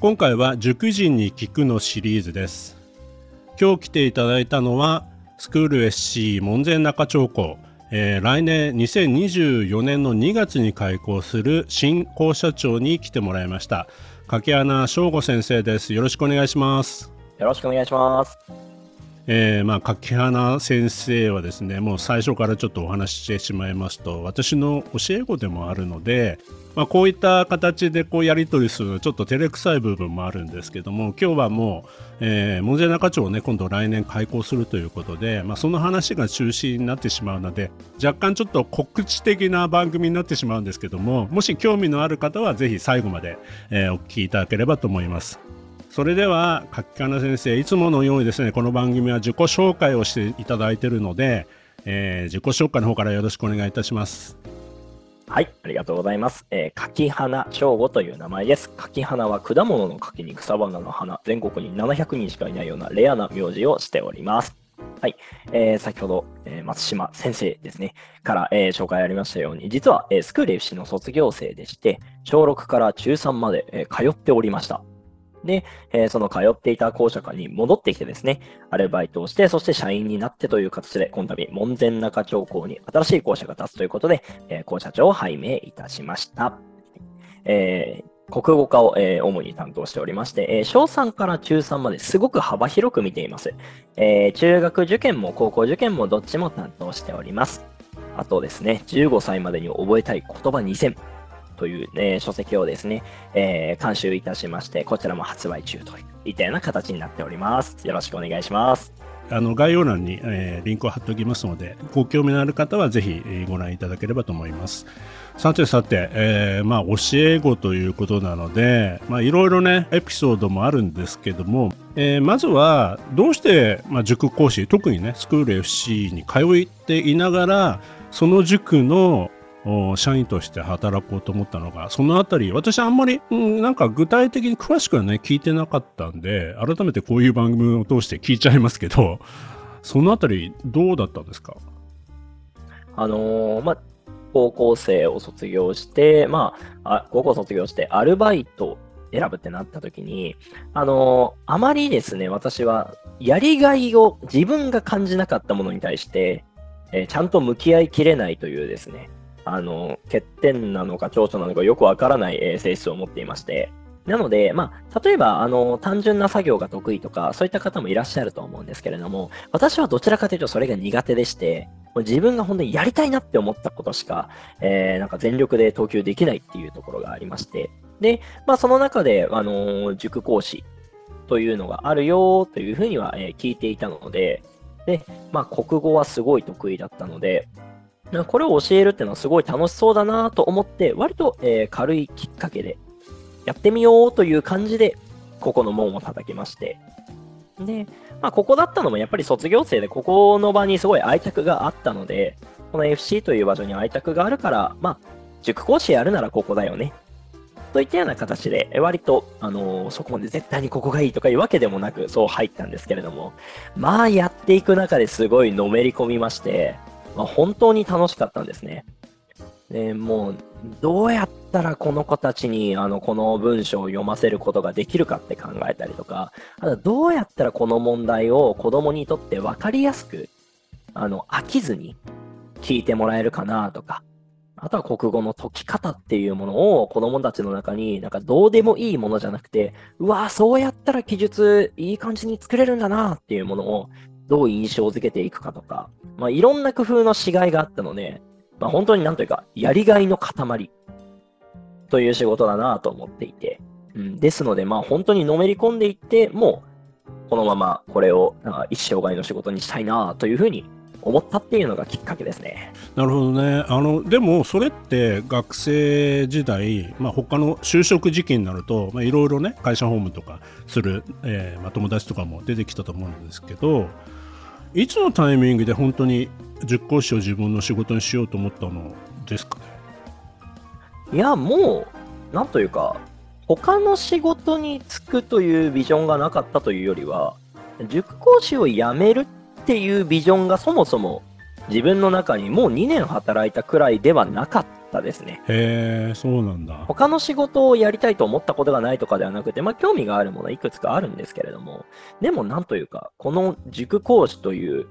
今回は塾人に聞くのシリーズです。今日来ていただいたのはスクール SC 門前仲町校、えー、来年2024年の2月に開校する新校舎長に来てもらいました。柿穴翔吾先生です。よろしくお願いします。よろしくお願いします。えー、まあ柿花先生はですねもう最初からちょっとお話ししてしまいますと私の教え子でもあるのでまあ、こういった形でこうやり取りするちょっと照れくさい部分もあるんですけども今日はもう、えー、門前仲町をね今度来年開校するということで、まあ、その話が中心になってしまうので若干ちょっと告知的な番組になってしまうんですけどももし興味のある方はぜひ最後まで、えー、お聞きいただければと思います。それでは柿かな先生いつものようにですねこの番組は自己紹介をしていただいているので、えー、自己紹介の方からよろしくお願いいたします。はい、ありがとうございます。えー、柿花翔吾という名前です。柿花は果物の柿に草花の花、全国に700人しかいないようなレアな名字をしております。はい、えー、先ほど、えー、松島先生ですね、から、えー、紹介ありましたように、実は、えー、スクール FC の卒業生でして、小6から中3まで、え、通っておりました。で、えー、その通っていた校舎に戻ってきてですね、アルバイトをして、そして社員になってという形で、この度、門前仲町校に新しい校舎が建つということで、えー、校舎長を拝命いたしました。えー国語科を、えー、主に担当しておりまして、えー、小3から中3まですごく幅広く見ています、えー、中学受験も高校受験もどっちも担当しております。あとですね、15歳までに覚えたい言葉2000。という、ね、書籍をですね、えー、監修いたしまして、こちらも発売中といったような形になっております。よろしくお願いします。あの概要欄に、えー、リンクを貼っておきますので、ご興味のある方はぜひ、えー、ご覧いただければと思います。さてさて、えー、まあ、教え子ということなので、まあ、いろいろね、エピソードもあるんですけども、えー、まずは、どうして、まあ、塾講師、特にね、スクール FC に通っていながら、その塾の社員として働こうと思ったのが、そのあたり、私あんまり、うん、なんか具体的に詳しくはね、聞いてなかったんで、改めてこういう番組を通して聞いちゃいますけど、そのあたりどうだったんですか？あのー、まあ、高校生を卒業して、まあ、あ高校卒業してアルバイト選ぶってなった時に、あのー、あまりですね、私はやりがいを自分が感じなかったものに対して、えー、ちゃんと向き合いきれないというですね、あの、欠点なのか長所なのかよくわからない、性質を持っていまして、なので、まあ、例えば、あの、単純な作業が得意とか、そういった方もいらっしゃると思うんですけれども、私はどちらかというとそれが苦手でして、自分が本当にやりたいなって思ったことしか、えー、なんか全力で投球できないっていうところがありまして、で、まあ、その中で、あの塾講師というのがあるよというふうには、え、聞いていたので、で、まあ、国語はすごい得意だったので、これを教えるっていうのはすごい楽しそうだなと思って、割と、えー、軽いきっかけでやってみようという感じで、ここの門を叩きまして。で、まあ、ここだったのもやっぱり卒業生で、ここの場にすごい愛着があったので、この FC という場所に愛着があるから、まあ、塾講師やるならここだよね。といったような形で、割と、あのー、そこまで絶対にここがいいとかいうわけでもなく、そう入ったんですけれども、まあ、やっていく中ですごいのめり込みまして、まあ、本当に楽しかったんですね。でもう、どうやったらこの子たちにあのこの文章を読ませることができるかって考えたりとか、あとどうやったらこの問題を子供にとって分かりやすく、あの、飽きずに聞いてもらえるかなとか、あとは国語の解き方っていうものを子供たちの中になんかどうでもいいものじゃなくて、うわぁそうやったら記述いい感じに作れるんだなっていうものをどう印象づけていくかとか、まあ、いろんな工夫のしがいがあったので、まあ、本当になんというか、やりがいの塊という仕事だなと思っていて、うん、ですので、まあ、本当にのめり込んでいって、もう、このままこれをなんか一生涯の仕事にしたいなというふうに思ったっていうのがきっかけですね。なるほどね。あのでもそれって学生時代、まあ他の就職時期になると、まあいろいろね会社訪問とかする、えー、まあ友達とかも出てきたと思うんですけど、いつのタイミングで本当に塾講師を自分の仕事にしようと思ったのですかね？いやもうなんというか他の仕事に就くというビジョンがなかったというよりは塾講師を辞めるっていうビジョンがそもそも自分の中にもう2年働いたくらいではなかったですね。へえ、そうなんだ。他の仕事をやりたいと思ったことがないとかではなくて、まあ興味があるものはいくつかあるんですけれども、でもなんというか、この塾講師という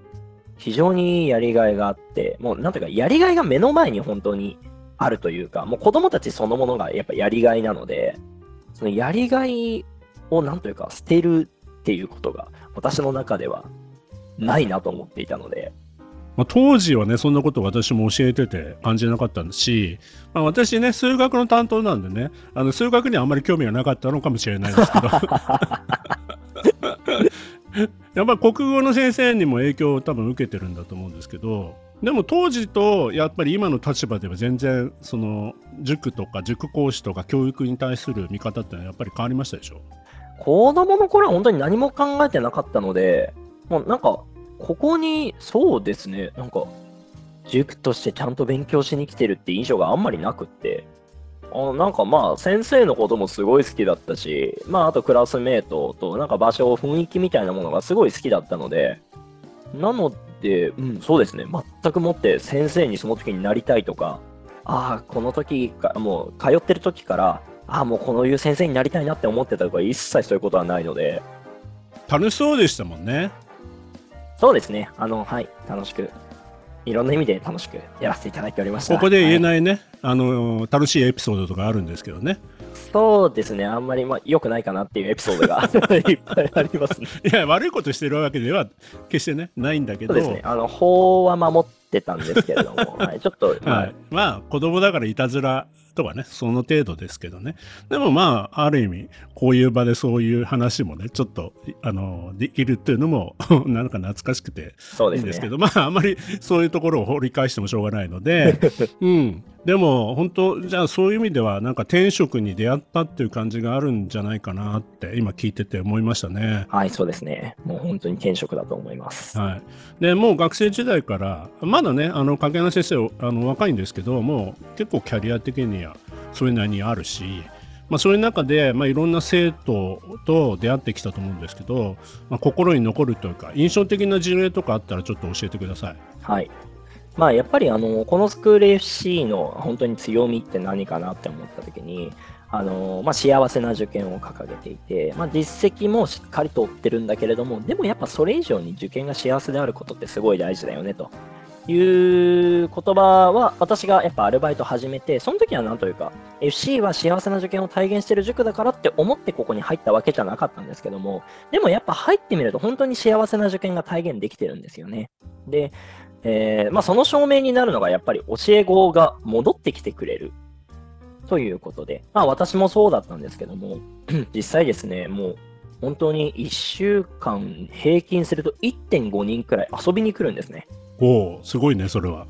非常にやりがいがあって、もうなんというか、やりがいが目の前に本当にあるというか、もう子供たちそのものがやっぱやりがいなので、そのやりがいをなんというか捨てるっていうことが私の中ではないなと思っていたので。まあ、当時はね、そんなこと私も教えてて感じなかったんですし、まあ、私ね、数学の担当なんでね、あの数学にはあんまり興味がなかったのかもしれないですけど。やっぱり国語の先生にも影響を多分受けてるんだと思うんですけど、でも当時とやっぱり今の立場では全然その塾とか塾講師とか教育に対する見方ってのはやっぱり変わりましたでしょ？子供の頃は本当に何も考えてなかったので、もうなんか、ここに、そうですね、なんか、塾としてちゃんと勉強しに来てるって印象があんまりなくって、あなんかまあ、先生のこともすごい好きだったし、まあ、あとクラスメートと、なんか場所、雰囲気みたいなものがすごい好きだったので、なので、うん、そうですね、全くもって先生にその時になりたいとか、ああ、この時か、もう通ってる時から、ああ、もうこのいう先生になりたいなって思ってたとか、一切そういうことはないので。楽しそうでしたもんね。そうですね。あの、はい、楽しく、いろんな意味で楽しくやらせていただいておりました。ここで言えないね、はい、あの、楽しいエピソードとかあるんですけどね。そうですね、あんまり、まあ、良くないかなっていうエピソードが いっぱいありますね。いや、悪いことしてるわけでは決してね、ないんだけど。そうですね、あの、法は守ってたんですけれども、はい、ちょっと、はい、まあ、子供だからいたずらとかね、その程度ですけどね。でもまあ、ある意味、こういう場でそういう話もね、ちょっと、あの、できるっていうのも なんか懐かしくていいんですけど、ね、まあ、あんまりそういうところを掘り返してもしょうがないので、うん。でも、本当、じゃあそういう意味では、なんか転職に出会ったっていう感じがあるんじゃないかなって、今聞いてて思いましたね。はい、そうですね。もう本当に転職だと思います。はい。で、もう学生時代から、まだね、あの、影山先生、あの、若いんですけど、もう結構キャリア的には、それなりにあるし、まあ、そういう中で、まあ、いろんな生徒と出会ってきたと思うんですけど、まあ、心に残るというか印象的な事例とかあったらちょっと教えてください。はいまあ、やっぱりあのこのスクール FC の本当に強みって何かなって思った時にあの、まあ、幸せな受験を掲げていて、まあ、実績もしっかりと追ってるんだけれどもでもやっぱそれ以上に受験が幸せであることってすごい大事だよねと。いう言葉は私がやっぱアルバイト始めて、その時はなんというか、FC は幸せな受験を体現してる塾だからって思ってここに入ったわけじゃなかったんですけども、でもやっぱ入ってみると本当に幸せな受験が体現できてるんですよね。で、えー、まあ、その証明になるのがやっぱり教え子が戻ってきてくれるということで、まあ私もそうだったんですけども、実際ですね、もう本当に1週間平均すると1.5人くらい遊びに来るんですね。おお、すごいね、それは。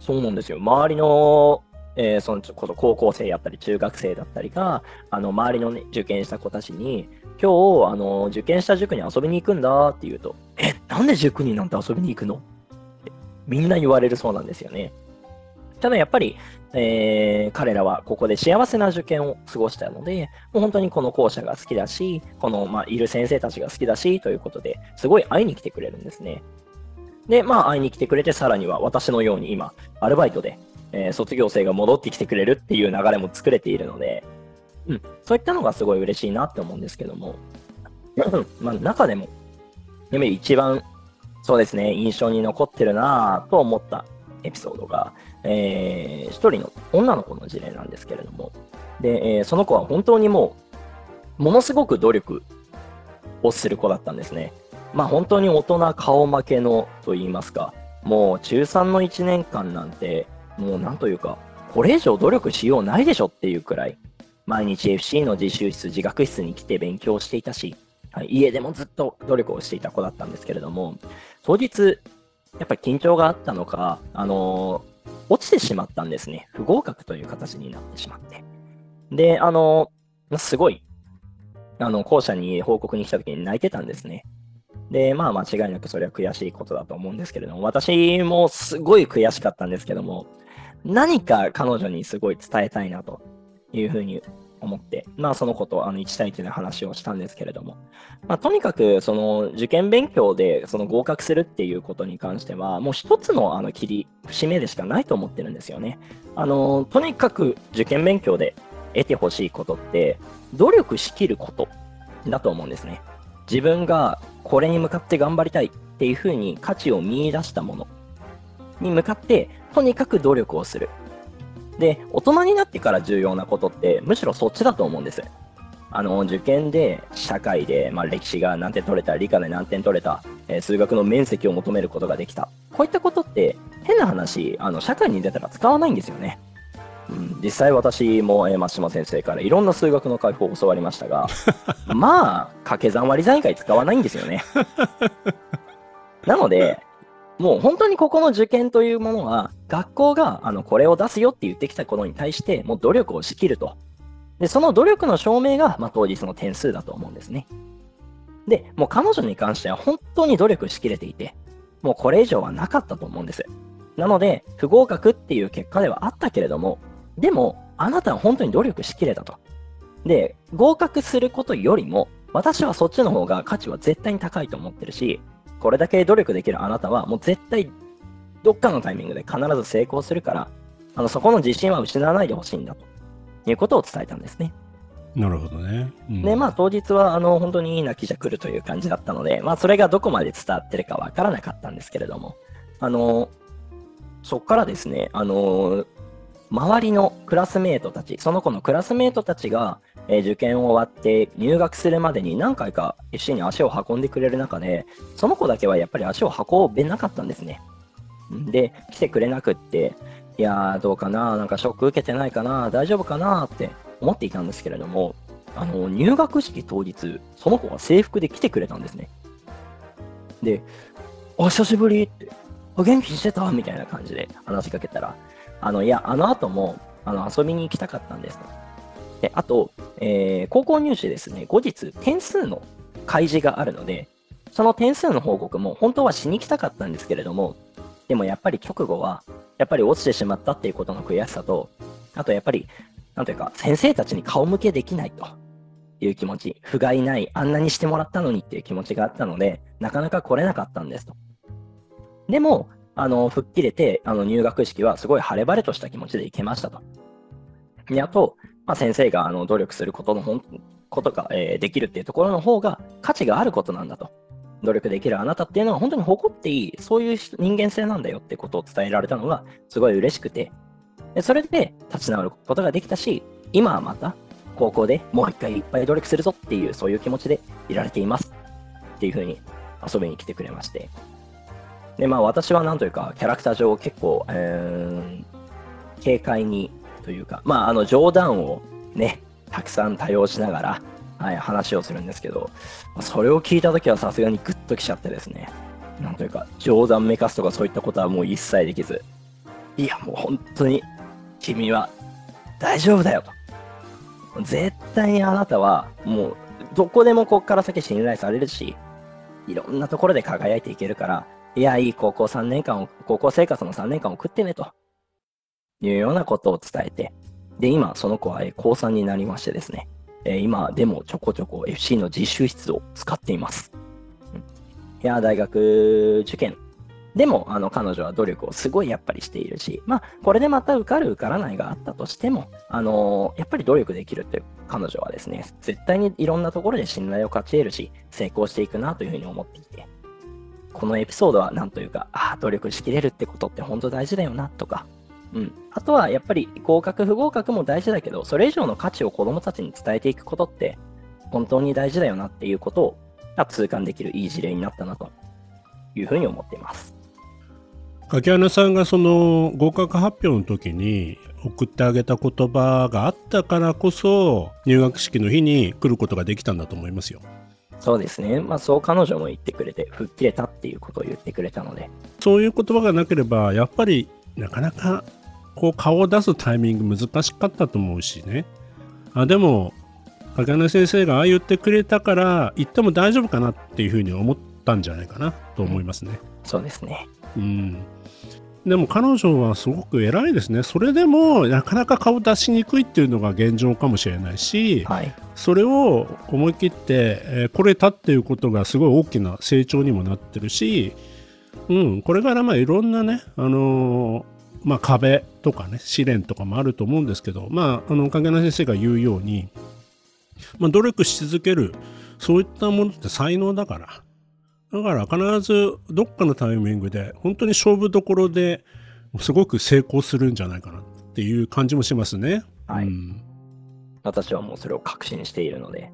そうなんですよ。周りの、えー、そのこ高校生やったり中学生だったりが、あの周りの、ね、受験した子たちに、今日あの受験した塾に遊びに行くんだって言うと、え、なんで塾になんて遊びに行くの？みんな言われるそうなんですよね。ただやっぱり、えー、彼らはここで幸せな受験を過ごしたので、もう本当にこの校舎が好きだし、この、まあ、いる先生たちが好きだし、ということで、すごい会いに来てくれるんですね。で、まあ、会いに来てくれて、さらには私のように今、アルバイトで、えー、卒業生が戻ってきてくれるっていう流れも作れているので、うん、そういったのがすごい嬉しいなって思うんですけども、まあ、中でも、やめ一番、そうですね、印象に残ってるなと思ったエピソードが、えー、一人の女の子の事例なんですけれども、で、えー、その子は本当にもう、ものすごく努力をする子だったんですね。まあ本当に大人顔負けのと言いますか、もう中3の1年間なんて、もうなんというか、これ以上努力しようないでしょっていうくらい、毎日 FC の自習室、自学室に来て勉強していたし、はい、家でもずっと努力をしていた子だったんですけれども、当日、やっぱり緊張があったのか、あの落ちてしまったんですね。不合格という形になってしまって。で、あのすごい、あの、校舎に報告に来た時に泣いてたんですね。で、まあ間違いなくそれは悔しいことだと思うんですけれども、私もすごい悔しかったんですけども、何か彼女にすごい伝えたいなというふうに思って、まあそのことをあの1対1で話をしたんですけれども、まあとにかくその受験勉強でその合格するっていうことに関しては、もう一つのあの切り、節目でしかないと思ってるんですよね。あの、とにかく受験勉強で得てほしいことって、努力しきることだと思うんですね。自分がこれに向かって頑張りたいっていうふうに価値を見出したものに向かって、とにかく努力をする。で、大人になってから重要なことって、むしろそっちだと思うんです。あの、受験で、社会で、まあ、歴史が何点取れた、理科で何点取れた、えー、数学の面積を求めることができた。こういったことって、変な話、あの、社会に出たら使わないんですよね。うん、実際私も、えー、松島先生からいろんな数学の解法を教わりましたが、まあ、掛け算割り算以外使わないんですよね。なので、もう本当にここの受験というものは、学校があのこれを出すよって言ってきたことに対して、もう努力をしきると。で、その努力の証明が、まあ、当日の点数だと思うんですね。で、もう彼女に関しては本当に努力しきれていて、もうこれ以上はなかったと思うんです。なので、不合格っていう結果ではあったけれども、でも、あなたは本当に努力しきれたと。で、合格することよりも、私はそっちの方が価値は絶対に高いと思ってるし、これだけ努力できるあなたは、もう絶対、どっかのタイミングで必ず成功するから、あのそこの自信は失わないでほしいんだということを伝えたんですね。なるほどね。うん、で、まあ当日はあの本当に泣きじゃ来るという感じだったので、まあそれがどこまで伝わってるかわからなかったんですけれども、あの、そこからですね、あの、周りのクラスメートたち、その子のクラスメートたちが、えー、受験を終わって入学するまでに何回か一緒に足を運んでくれる中で、その子だけはやっぱり足を運べなかったんですね。で、来てくれなくって、いやー、どうかな、なんかショック受けてないかな、大丈夫かなって思っていたんですけれども、あの、入学式当日、その子が制服で来てくれたんですね。で、お久しぶりって、お元気してたみたいな感じで話しかけたら、あの、いや、あの後も、あの、遊びに行きたかったんですと。で、あと、えー、高校入試ですね、後日、点数の開示があるので、その点数の報告も本当はしに行きたかったんですけれども、でもやっぱり直後は、やっぱり落ちてしまったっていうことの悔しさと、あとやっぱり、なんというか、先生たちに顔向けできないという気持ち、不甲斐ない、あんなにしてもらったのにっていう気持ちがあったので、なかなか来れなかったんですと。でも、あの、吹っ切れて、あの、入学式はすごい晴れ晴れとした気持ちで行けましたと。で、あと、まあ、先生があの努力することの本ことが、えー、できるっていうところの方が価値があることなんだと。努力できるあなたっていうのは本当に誇っていい、そういう人間性なんだよってことを伝えられたのがすごい嬉しくて、でそれで立ち直ることができたし、今はまた高校でもう一回いっぱい努力するぞっていうそういう気持ちでいられていますっていうふうに遊びに来てくれまして、で、まあ私はなんというか、キャラクター上結構、えー、軽快にというか、まああの冗談をね、たくさん多用しながら、はい、話をするんですけど、それを聞いたときはさすがにグッときちゃってですね、なんというか、冗談めかすとかそういったことはもう一切できず、いや、もう本当に、君は大丈夫だよと。絶対にあなたは、もう、どこでもこっから先信頼されるし、いろんなところで輝いていけるから、いや、いい高校3年間を、高校生活の3年間を送ってね、と。いうようなことを伝えて、で、今、その子は高3になりましてですね、え今でもちょこちょこ FC の実習室を使っています。うん、いや、大学受験。でも、あの、彼女は努力をすごいやっぱりしているし、まあ、これでまた受かる受からないがあったとしても、あのー、やっぱり努力できるっていう彼女はですね、絶対にいろんなところで信頼を勝ち得るし、成功していくなというふうに思っていて、このエピソードはなんというか、ああ、努力しきれるってことって本当大事だよなとか、うん。あとはやっぱり合格不合格も大事だけど、それ以上の価値を子供たちに伝えていくことって本当に大事だよなっていうことを痛感できるいい事例になったなというふうに思っています。柿花さんがその合格発表の時に送ってあげた言葉があったからこそ入学式の日に来ることができたんだと思いますよ。そうですね。まあそう彼女も言ってくれて、吹っ切れたっていうことを言ってくれたので。そういう言葉がなければ、やっぱりなかなかこう顔を出すタイミング難しかったと思うしね。あでも、影根先生がああ言ってくれたから言っても大丈夫かなっていうふうに思ったんじゃないかなと思いますね。そうですね。うん。でも彼女はすごく偉いですね。それでもなかなか顔出しにくいっていうのが現状かもしれないし、はい、それを思い切って、えー、来れたっていうことがすごい大きな成長にもなってるし、うん、これからまあいろんなね、あのー、まあ、壁とかね、試練とかもあると思うんですけど、まあ、あの、影山先生が言うように、まあ、努力し続ける、そういったものって才能だから、だから必ずどっかのタイミングで本当に勝負どころですごく成功するんじゃないかなっていう感じもしますね。はい。うん、私はもうそれを確信しているので、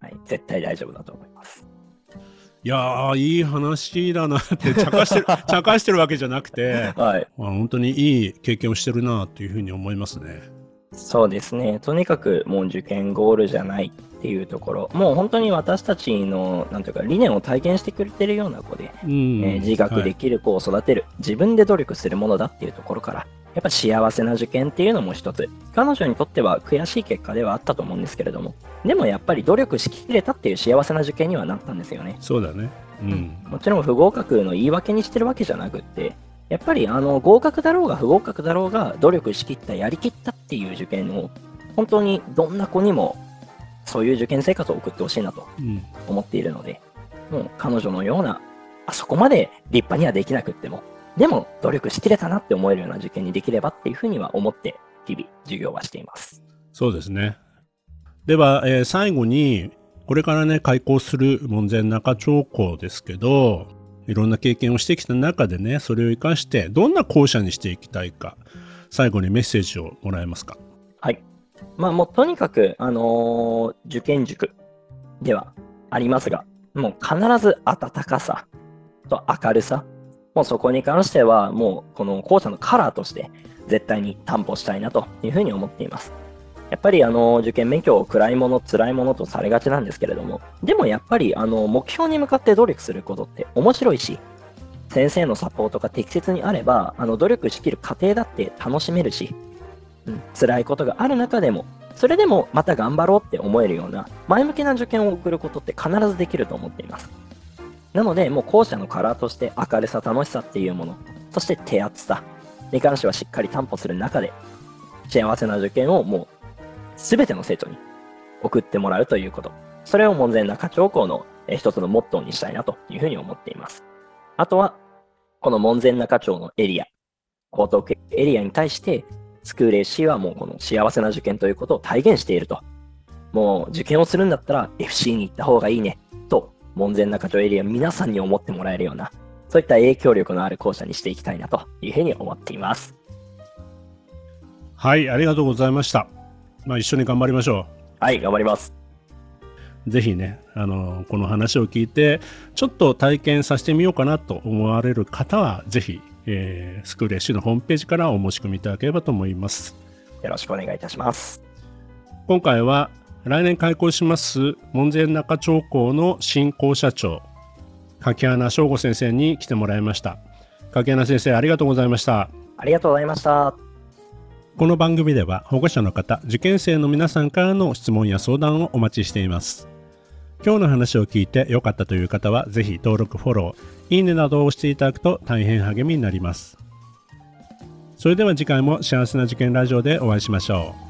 はい、絶対大丈夫だと思います。いやー、いい話だなって茶化してる、茶化してるわけじゃなくて、はい、まあ、本当にいい経験をしてるなというふうに思いますね。そうですね。とにかくもう受験ゴールじゃないっていうところ、もう本当に私たちの、なんていうか、理念を体験してくれてるような子で、うん、えー、自学できる子を育てる、はい、自分で努力するものだっていうところから、やっぱ幸せな受験っていうのも一つ、彼女にとっては悔しい結果ではあったと思うんですけれども、でもやっぱり努力しきれたっていう幸せな受験にはなったんですよね。そうだね。うん。もちろん不合格の言い訳にしてるわけじゃなくって、やっぱりあの合格だろうが不合格だろうが努力しきった、やりきったっていう受験を本当にどんな子にもそういう受験生活を送ってほしいなと思っているので、うん、もう彼女のような、あそこまで立派にはできなくっても、でも努力しきれたなって思えるような受験にできればっていうふうには思って日々授業はしています。そうですね。では、えー、最後に、これからね、開校する門前仲町校ですけど、いろんな経験をしてきた中でね、それを生かして、どんな校舎にしていきたいか、最後にメッセージをもらえますか？はい。まあもうとにかく、あのー、受験塾ではありますが、もう必ず温かさと明るさ、もうそこに関しては、もうこの校舎のカラーとして絶対に担保したいなというふうに思っています。やっぱりあの受験勉強を暗いもの、辛いものとされがちなんですけれども、でもやっぱりあの目標に向かって努力することって面白いし、先生のサポートが適切にあれば、あの努力しきる過程だって楽しめるし、うん、辛いことがある中でも、それでもまた頑張ろうって思えるような前向きな受験を送ることって必ずできると思っています。なので、もう後者のカラーとして明るさ、楽しさっていうもの、そして手厚さに関してはしっかり担保する中で、幸せな受験をもう全ての生徒に送ってもらうということ。それを門前仲町校の一つのモットーにしたいなというふうに思っています。あとは、この門前仲町のエリア、江東区エリアに対して、スクール AC はもうこの幸せな受験ということを体現していると。もう受験をするんだったら FC に行った方がいいね、と、門前仲町エリア皆さんに思ってもらえるような、そういった影響力のある校舎にしていきたいなというふうに思っています。はい、ありがとうございました。まあ、一緒に頑張りましょう。はい、頑張ります。ぜひね、あの、この話を聞いて、ちょっと体験させてみようかなと思われる方は、ぜひ、えー、スクール FC のホームページからお申し込みいただければと思います。よろしくお願いいたします。今回は、来年開校します門前仲町校の新校舎長、柿花翔吾先生に来てもらいました。柿花先生、ありがとうございました。ありがとうございました。この番組では保護者の方、受験生の皆さんからの質問や相談をお待ちしています。今日の話を聞いて良かったという方は、ぜひ登録、フォロー、いいねなどを押していただくと大変励みになります。それでは次回も幸せな受験ラジオでお会いしましょう。